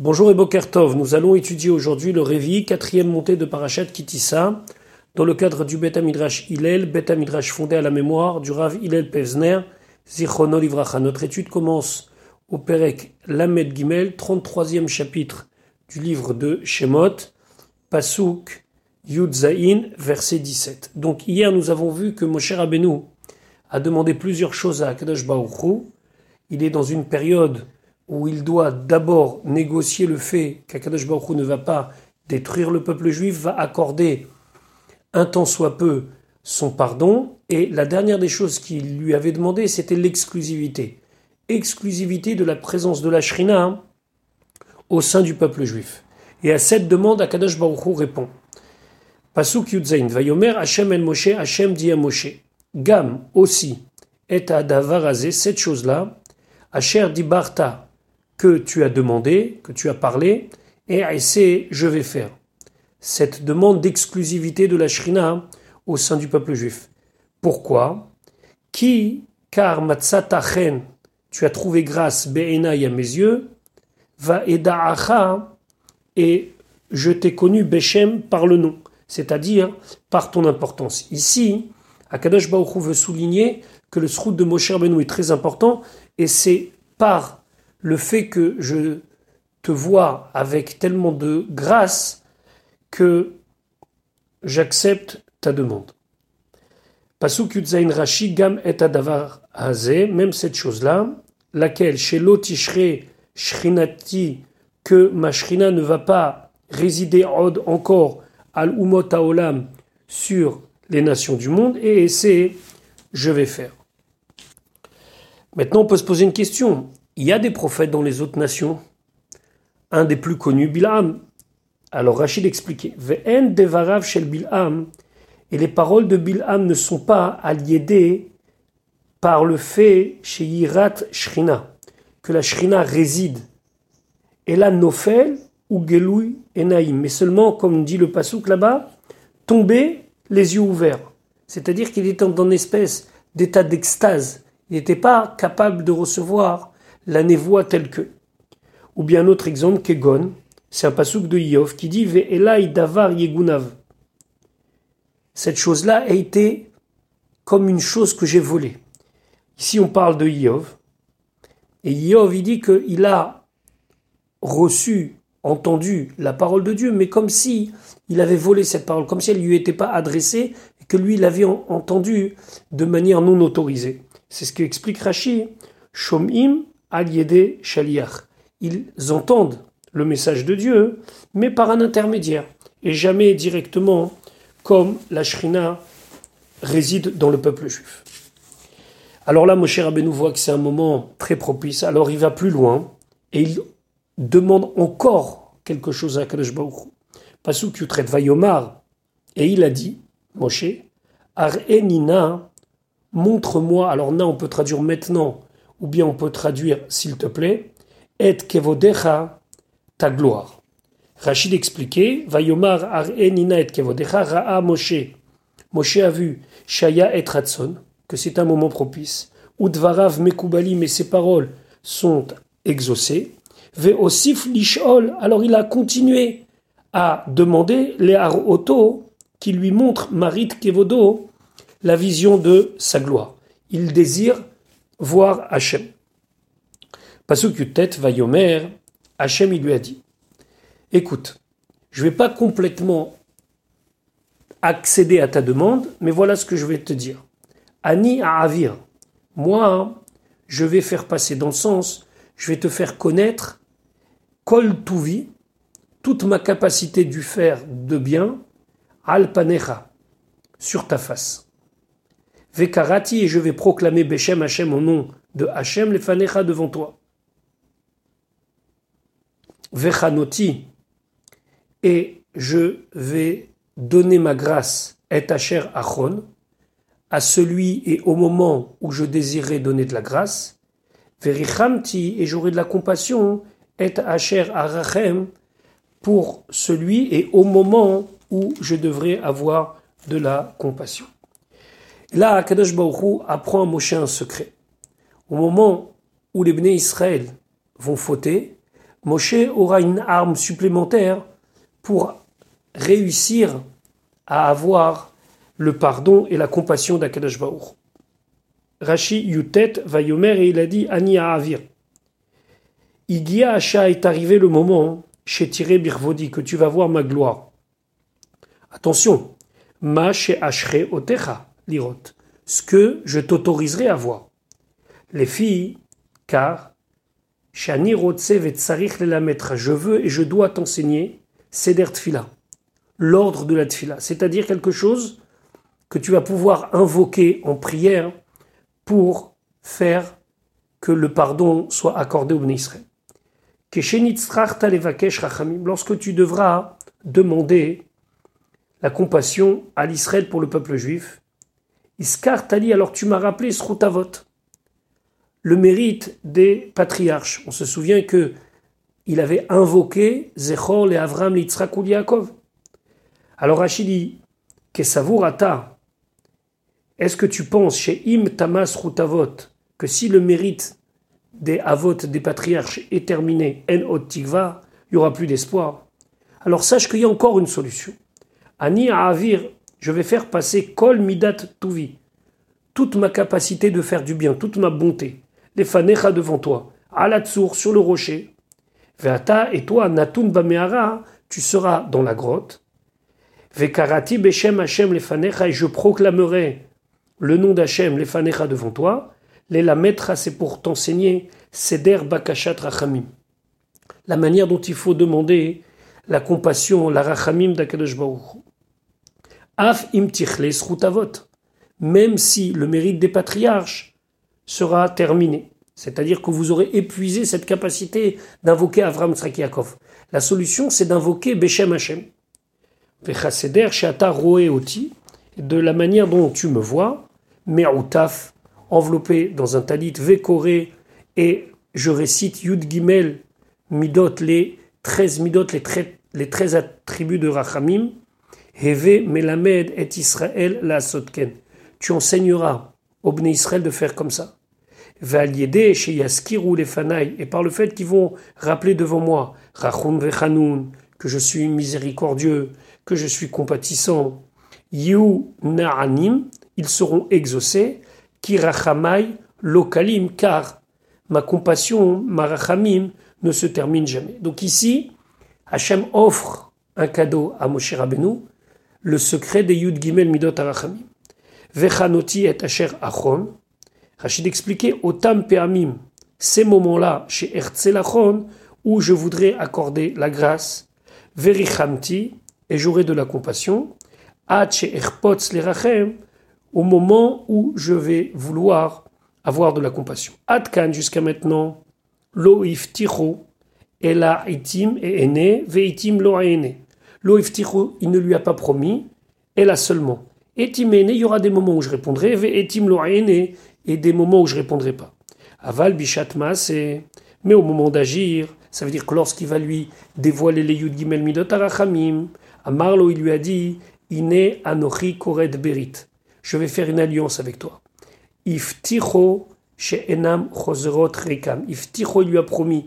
Bonjour et Bokertov, nous allons étudier aujourd'hui le Révi, quatrième montée de Parashat Kitissa, dans le cadre du Bet Midrash Hillel, Bet Midrash fondé à la mémoire du Rav Hillel Pevzner, Zichrono Livracha. Notre étude commence au Perek Lamed Gimel, 33e chapitre du livre de Shemot, Pasuk Yud Zain, verset 17. Donc hier nous avons vu que Moshe Rabbeinu a demandé plusieurs choses à Akadosh Baruch Il est dans une période où il doit d'abord négocier le fait qu'Akadosh Baruch ne va pas détruire le peuple juif, va accorder un temps soit peu son pardon, et la dernière des choses qu'il lui avait demandé, c'était l'exclusivité. Exclusivité de la présence de la Shrina au sein du peuple juif. Et à cette demande, Akadosh Baruch répond. Pasuk Yudzain, Vayomer Hashem el Moshe, Hashem dit à Moshe, Gam aussi, et à Davarazé, cette chose-là, Asher Dibarta, que tu as demandé, que tu as parlé, et c'est je vais faire. Cette demande d'exclusivité de la Shrina au sein du peuple juif. Pourquoi? Qui, car matzatachen, tu as trouvé grâce, be'enai à mes yeux, va eda'acha, et je t'ai connu Bechem par le nom, c'est-à-dire par ton importance. Ici, Akadosh Baruch veut souligner que le srout de Moshe Rabbeinu est très important, et c'est par le fait que je te vois avec tellement de grâce que j'accepte ta demande. Pasuk Yudzain Rashi Gam et Adavar Haze, même cette chose-là, laquelle chez l'otishre Shrinati, que ma Shrina ne va pas résider encore al Umot Olam sur les nations du monde, et c'est je vais faire. Maintenant, on peut se poser une question. Il y a des prophètes dans les autres nations. Un des plus connus, Bilham. Alors Rachid expliquait Ve'en devarav shel Bilham. Et les paroles de Bilham ne sont pas alliées par le fait chez Yirat Shrina, que la Shrina réside. Et là, Nofel ou Geloui et Naïm. Mais seulement, comme dit le Passouk là-bas, tomber les yeux ouverts. C'est-à-dire qu'il est dans une espèce d'état d'extase. Il n'était pas capable de recevoir la névoie telle que. Ou bien un autre exemple, Kegon, c'est un pasouk de Yov qui dit Ve'elai davar yegunav. Cette chose-là a été comme une chose que j'ai volée. Ici, on parle de Yov. Et Yov, il dit qu'il a reçu, entendu la parole de Dieu, mais comme si il avait volé cette parole, comme si elle ne lui était pas adressée, et que lui l'avait entendue de manière non autorisée. C'est ce qu'explique Rashi. Shomim al shaliach. Ils entendent le message de Dieu, mais par un intermédiaire, et jamais directement comme la Shrina réside dans le peuple juif. Alors là, Moshe Rabbeinu voit que c'est un moment très propice, alors il va plus loin, et il demande encore quelque chose à Kadosh Baruch Pasuk traite Vayomar, et il a dit, Moshe, Ar'enina, montre-moi, alors là on peut traduire maintenant, ou bien on peut traduire, s'il te plaît, et kevodecha, ta gloire. Rachid expliquait, Vayomar ar'enina et kevodecha ra'a Moshe. Moshe a vu Shaya et Ratson, que c'est un moment propice. Udvarav mekubali, mais ses paroles sont exaucées. Ve'osif lishol, alors il a continué à demander les auto qui lui montrent Marit Kevodo, la vision de sa gloire. Il désire voir Hachem. Pasuk tête va Yomer, Hachem il lui a dit Écoute, je ne vais pas complètement accéder à ta demande, mais voilà ce que je vais te dire. Ani à Avir, moi, je vais faire passer dans le sens, je vais te faire connaître Kol Tuvi, toute ma capacité du faire de bien, Al Panecha, sur ta face. Vekarati, et je vais proclamer Beshem Hachem au nom de Hachem, les fanecha devant toi. Vechanoti, et je vais donner ma grâce, et Hacher Achon, à celui et au moment où je désirais donner de la grâce. Verichamti, et j'aurai de la compassion, et Hacher Arachem, pour celui et au moment où je devrais avoir de la compassion. Là, Akadosh apprend à Moshe un secret. Au moment où les Bnei Israël vont fauter, Moshe aura une arme supplémentaire pour réussir à avoir le pardon et la compassion d'Akadosh Baruch. Rashi Yutet va yomer et il a dit Ani Avir. Igia Asha est arrivé le moment, chez Tiré Birvodi, que tu vas voir ma gloire. Attention, Ma chez Ashre Otecha, lirot, ce que je t'autoriserai à voir. Les filles, car Shani je veux et je dois t'enseigner Seder Tfila, l'ordre de la Tfila, c'est-à-dire quelque chose que tu vas pouvoir invoquer en prière pour faire que le pardon soit accordé au Bnei Israël. Lorsque tu devras demander la compassion à l'Israël pour le peuple juif, Iskar Tali, alors tu m'as rappelé Srutavot, le mérite des patriarches. On se souvient que il avait invoqué Zechor, les Avram, l'Itzrak Yaakov. Alors Rachid dit, Kesavurata, est-ce que tu penses chez Im Tamas Rutavot que si le mérite des Avot, des patriarches, est terminé, En il n'y aura plus d'espoir? Alors sache qu'il y a encore une solution. Ani Avir, je vais faire passer Kol Midat Tuvi, toute ma capacité de faire du bien, toute ma bonté, les fanecha devant toi, à la tsour, sur le rocher. Veata, et toi, Natun Bameara, tu seras dans la grotte. Vekarati Beshem Hashem les fanecha, et je proclamerai le nom d'Hachem, les fanecha devant toi. Les la mettra, c'est pour t'enseigner Seder Bakashat Rachamim. La manière dont il faut demander la compassion, la Rachamim d'Akadosh Baruch. Af im Même si le mérite des patriarches sera terminé. C'est-à-dire que vous aurez épuisé cette capacité d'invoquer Avram Tsrakiakov. La solution, c'est d'invoquer Beshem Hashem. Vechaseder Sheata Oti, de la manière dont tu me vois, Me'outaf, enveloppé dans un talit Vekoré, et je récite Yud Gimel, Midot, les 13 Midot, les 13, les 13 attributs de Rachamim, Heve Melamed et Israël la Sotken. Tu enseigneras au Bnei Israël de faire comme ça. chez Yaskiru les Fanaï, et par le fait qu'ils vont rappeler devant moi, Rachum Vechanoun, que je suis miséricordieux, que je suis compatissant, Yu Na'anim, ils seront exaucés, Kirachamai Lokalim, car ma compassion, ma rachamim, ne se termine jamais. Donc ici, Hachem offre un cadeau à Moshe Rabbeinu, le secret des Yud Gimel Midot Arachamim. Vechanoti et Asher Achon. Rachid expliquait Otam Peamim, ces moments-là chez Achon, où je voudrais accorder la grâce, Verichamti, et j'aurai de la compassion, Ad Erpotz Lerachem, au moment où je vais vouloir avoir de la compassion. Adkan jusqu'à maintenant, Lo Ifticho, Ela Itim et Ene, Veitim Lo Ene. Il ne lui a pas promis, elle a seulement. Etimene, il y aura des moments où je répondrai, etim et des moments où je répondrai pas. Aval bichatma, c'est. Mais au moment d'agir, ça veut dire que lorsqu'il va lui dévoiler les Yud Gimel Midot à Marlo, il lui a dit Ine Anochi Koret Berit. Je vais faire une alliance avec toi. Ifticho Enam Chozrot Rekam. Lui a promis,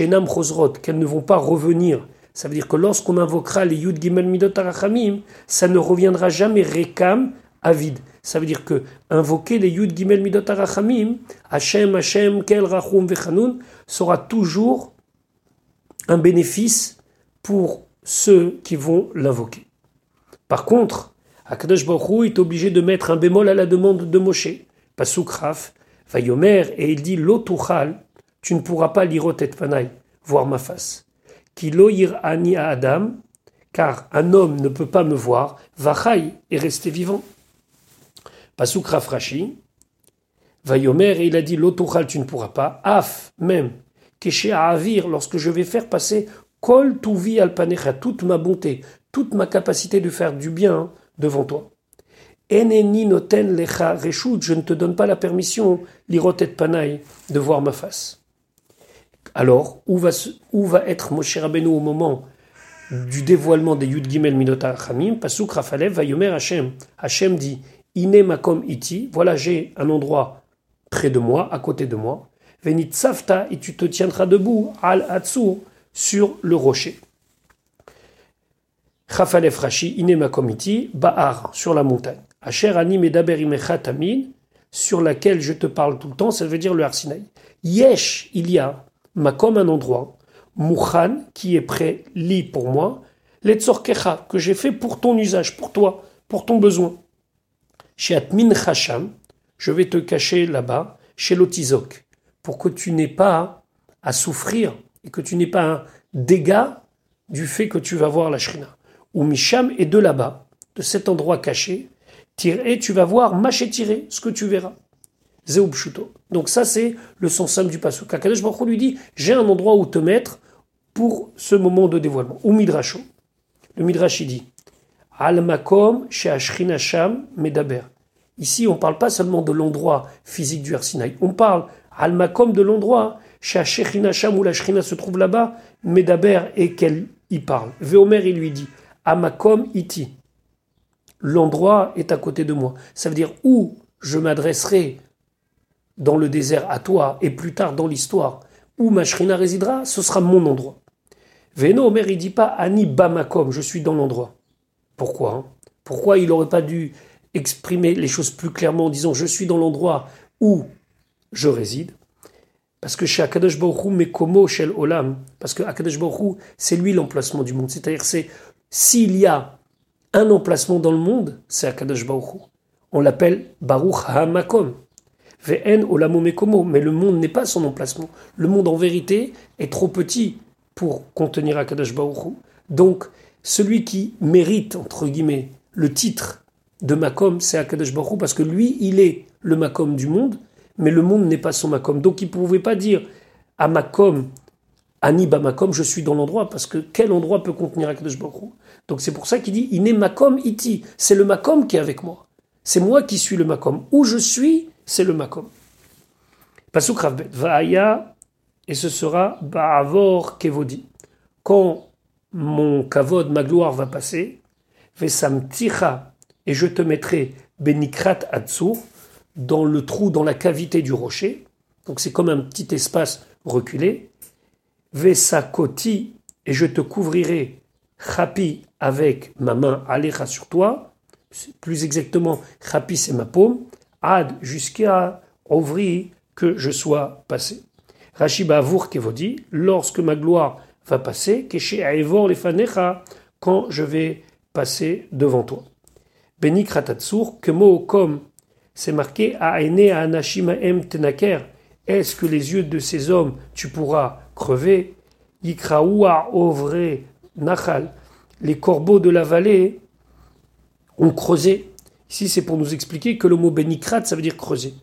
Enam Chozrot, qu'elles ne vont pas revenir ça veut dire que lorsqu'on invoquera les Yud Gimel Midot Arachamim, ça ne reviendra jamais Rekam à vide. Ça veut dire que invoquer les Yud Gimel Midot Arachamim, Hashem, Hashem, Kel, Rachum, Vechanun, sera toujours un bénéfice pour ceux qui vont l'invoquer. Par contre, Akadosh Baruch est obligé de mettre un bémol à la demande de Moshe. Pasuk Raf, Vayomer, et il dit Lotuchal, tu ne pourras pas lire panay, voir ma face qui loïr ani à Adam, car un homme ne peut pas me voir, vachai est resté vivant. Pasuk Rafrashi, Vayomer, et il a dit l'autochal tu ne pourras pas, af même, keshe à avir, lorsque je vais faire passer kol tuvi alpanecha, toute ma bonté, toute ma capacité de faire du bien devant toi. Eneni noten lecha reshut, je ne te donne pas la permission, lirotet panay, de voir ma face. Alors, où va, va être Moshe Rabbeinu au moment du dévoilement des Yud Gimel Minota Chamim Pasuk Rafalev Vayomer Hashem. Hashem dit Ine makom iti, voilà j'ai un endroit près de moi, à côté de moi. Venit safta, et tu te tiendras debout, al sur le rocher. Chafalef Rashi, Inema Komiti, Bahar, sur la montagne. Asher Anim Tamid, sur laquelle je te parle tout le temps, ça veut dire le Arsinaï. Yesh, il y a, Makom, un endroit, Mouchan, qui est prêt, lit pour moi, Letzorkecha, que j'ai fait pour ton usage, pour toi, pour ton besoin. Chez Atmin Hacham, je vais te cacher là-bas, chez l'Otizok, pour que tu n'aies pas à souffrir et que tu n'aies pas un dégât du fait que tu vas voir la Shrina. Ou Misham est de là-bas, de cet endroit caché, et tu vas voir mâcher tiré, ce que tu verras. Donc ça c'est le sens simple du pasuk. Akadosh Baruch lui dit j'ai un endroit où te mettre pour ce moment de dévoilement. Ou Midrasho. Le Midrash dit Al makom sham medaber. Ici, on ne parle pas seulement de l'endroit physique du Arsinaï. On parle al makom de l'endroit chez Sham où la Shrina se trouve là-bas, medaber et qu'elle y parle. Veomer, il lui dit Amakom iti. L'endroit est à côté de moi. Ça veut dire où je m'adresserai dans le désert à toi et plus tard dans l'histoire, où ma Shrina résidera, ce sera mon endroit. Veno Omer, il dit pas Ani Bamakom, je suis dans l'endroit. Pourquoi hein? Pourquoi il n'aurait pas dû exprimer les choses plus clairement en disant je suis dans l'endroit où je réside Parce que chez Akadosh Baruch Mekomo Shel Olam, parce que Akadosh Baruch c'est lui l'emplacement du monde. C'est-à-dire c'est s'il y a un emplacement dans le monde, c'est Akadosh Baruch On l'appelle Baruch HaMakom. Ve'en Olamo Mekomo. Mais le monde n'est pas son emplacement. Le monde en vérité est trop petit pour contenir Akadosh Baruch Donc, celui qui mérite, entre guillemets, le titre de Makom, c'est Akadosh Baruch parce que lui, il est le Makom du monde, mais le monde n'est pas son Makom. Donc, il ne pouvait pas dire à Makom, Aniba Makom, je suis dans l'endroit, parce que quel endroit peut contenir Akadosh Baruch Donc, c'est pour ça qu'il dit, il est Makom iti, c'est le Makom qui est avec moi. C'est moi qui suis le Makom. Où je suis, c'est le Makom. Pasuk Ravbet, Va'aya et ce sera Ba'avor Kevodi. Quand mon kavod, ma gloire va passer, Vesam Ticha, et je te mettrai Benikrat Atsur, dans le trou, dans la cavité du rocher. Donc c'est comme un petit espace reculé. Vesakoti, et je te couvrirai Chapi avec ma main Alecha sur toi. Plus exactement, Chapi c'est ma paume. Ad jusqu'à Ovri que je sois passé. Rashi Bavour Kevodi, lorsque ma gloire va passer, Keshe Aevor Lefanecha, quand je vais passer devant toi. Beni Kratatsur, que mot comme c'est marqué à Aene à Anashimaem Tenaker, est-ce que les yeux de ces hommes tu pourras crever? Yikraoua Ovre Nachal, les corbeaux de la vallée ont creusé. Ici, c'est pour nous expliquer que le mot Benikrat, ça veut dire creuser.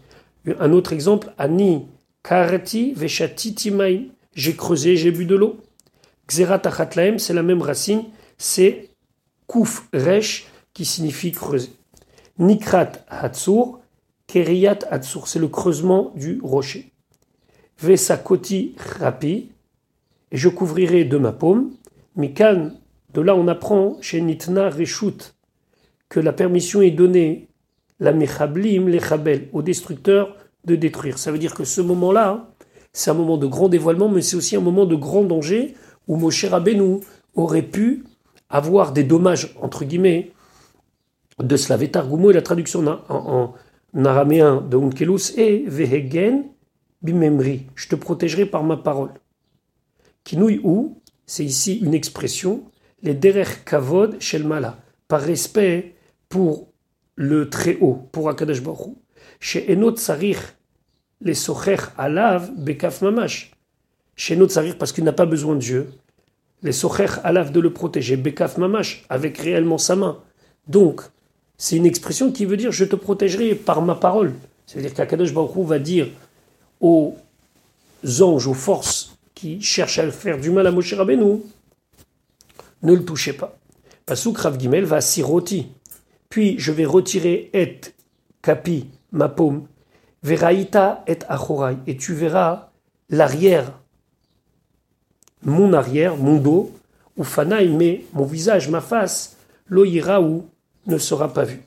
Un autre exemple, Ani Karati veshatitimaim. J'ai creusé, j'ai bu de l'eau. Xerat c'est la même racine. C'est kouf resh qui signifie creuser. Nikrat hatsur, keriyat hatsur. C'est le creusement du rocher. Vesakoti rapi. Et je couvrirai de ma paume. Mikan, de là on apprend chez Nitna Reshut que la permission est donnée la mechablim, les chabel, aux destructeurs de détruire. Ça veut dire que ce moment-là, c'est un moment de grand dévoilement, mais c'est aussi un moment de grand danger où Moshe Rabbeinu aurait pu avoir des dommages, entre guillemets, de cela. Targumo et la traduction en, araméen de Unkelus est Vehegen bimemri. Je te protégerai par ma parole. Kinui ou, c'est ici une expression, les derer kavod shel mala, par respect pour le très haut, pour Akadosh Baruch chez Enot Sarich, les Socher Alav Bekaf Mamash. Chez Enot Sarich, parce qu'il n'a pas besoin de Dieu. Les Socher Alav de le protéger. Bekaf Mamash, avec réellement sa main. Donc, c'est une expression qui veut dire je te protégerai par ma parole. C'est-à-dire qu'Akadosh Baruch va dire aux anges, aux forces qui cherchent à faire du mal à Moshe Rabbeinu, ne le touchez pas. Pasuk Rav Gimel va siroti. Puis je vais retirer et kapi ma paume, Veraïta et achorai, et tu verras l'arrière, mon arrière, mon dos, ou fanaï, mais mon visage, ma face, ou ne sera pas vu.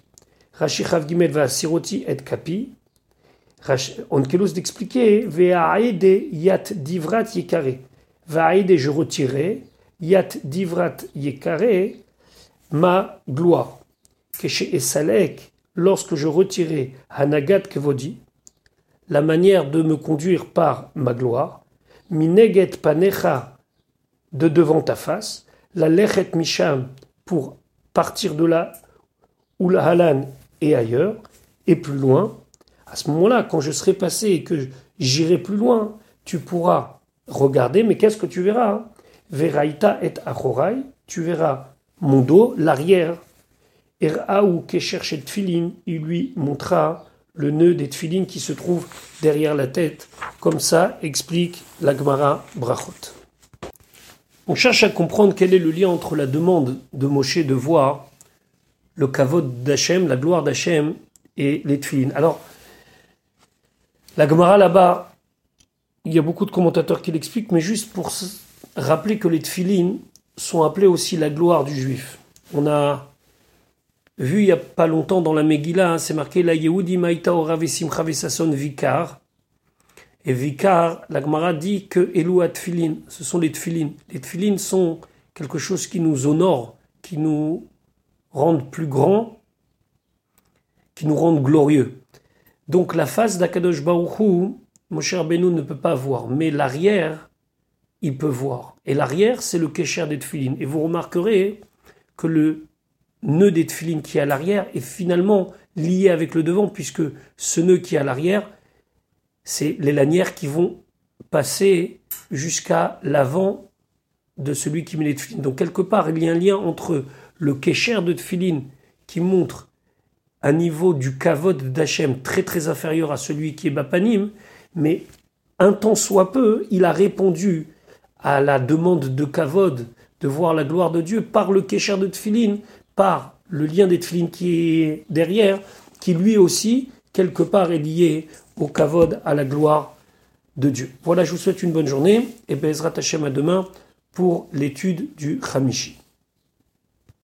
Rashi Gimel va siroti et kapi, on kelus d'expliquer, ve'aede yat divrat yekare. Et je retirai, Yat divrat yekare, ma gloire. Keshe esalek, lorsque je retirai Hanagat Kevodi, la manière de me conduire par ma gloire, Mineget panecha, de devant ta face, la lechet misham, pour partir de là, ou la halan et ailleurs, et plus loin, à ce moment-là, quand je serai passé et que j'irai plus loin, tu pourras regarder, mais qu'est-ce que tu verras? Veraita et achorai, tu verras mon dos, l'arrière. Eraou kesher tfilin, il lui montra le nœud des tfilin qui se trouve derrière la tête. Comme ça explique l'Agmara Brachot. On cherche à comprendre quel est le lien entre la demande de Moshe de voir le kavod d'Hachem, la gloire d'Hachem et les tfilin. Alors, la Gemara là-bas, il y a beaucoup de commentateurs qui l'expliquent, mais juste pour rappeler que les tfilin sont appelés aussi la gloire du juif. On a vu il n'y a pas longtemps dans la Megillah, hein, c'est marqué la Yehudi Maïta Oravesim Chavesason Vikar. Et Vikar, la Gemara dit que Elou Tfilin, ce sont les tfilin. Les tfilin sont quelque chose qui nous honore, qui nous rendent plus grands, qui nous rendent glorieux. Donc la face d'Akadosh Baruchou, Moshe Rabbeinu ne peut pas voir, mais l'arrière, il peut voir. Et l'arrière, c'est le kécher des tefilines. Et vous remarquerez que le nœud des tefilines qui est à l'arrière est finalement lié avec le devant, puisque ce nœud qui est à l'arrière, c'est les lanières qui vont passer jusqu'à l'avant de celui qui met les tefilines. Donc quelque part, il y a un lien entre le kécher de tefilines qui montre un niveau du kavod d'Hachem très très inférieur à celui qui est Bapanim, mais un temps soit peu, il a répondu à la demande de kavod de voir la gloire de Dieu par le kécher de Tfilin, par le lien des qui est derrière, qui lui aussi, quelque part, est lié au kavod, à la gloire de Dieu. Voilà, je vous souhaite une bonne journée et Bezrat Hashem à demain pour l'étude du Khamishi.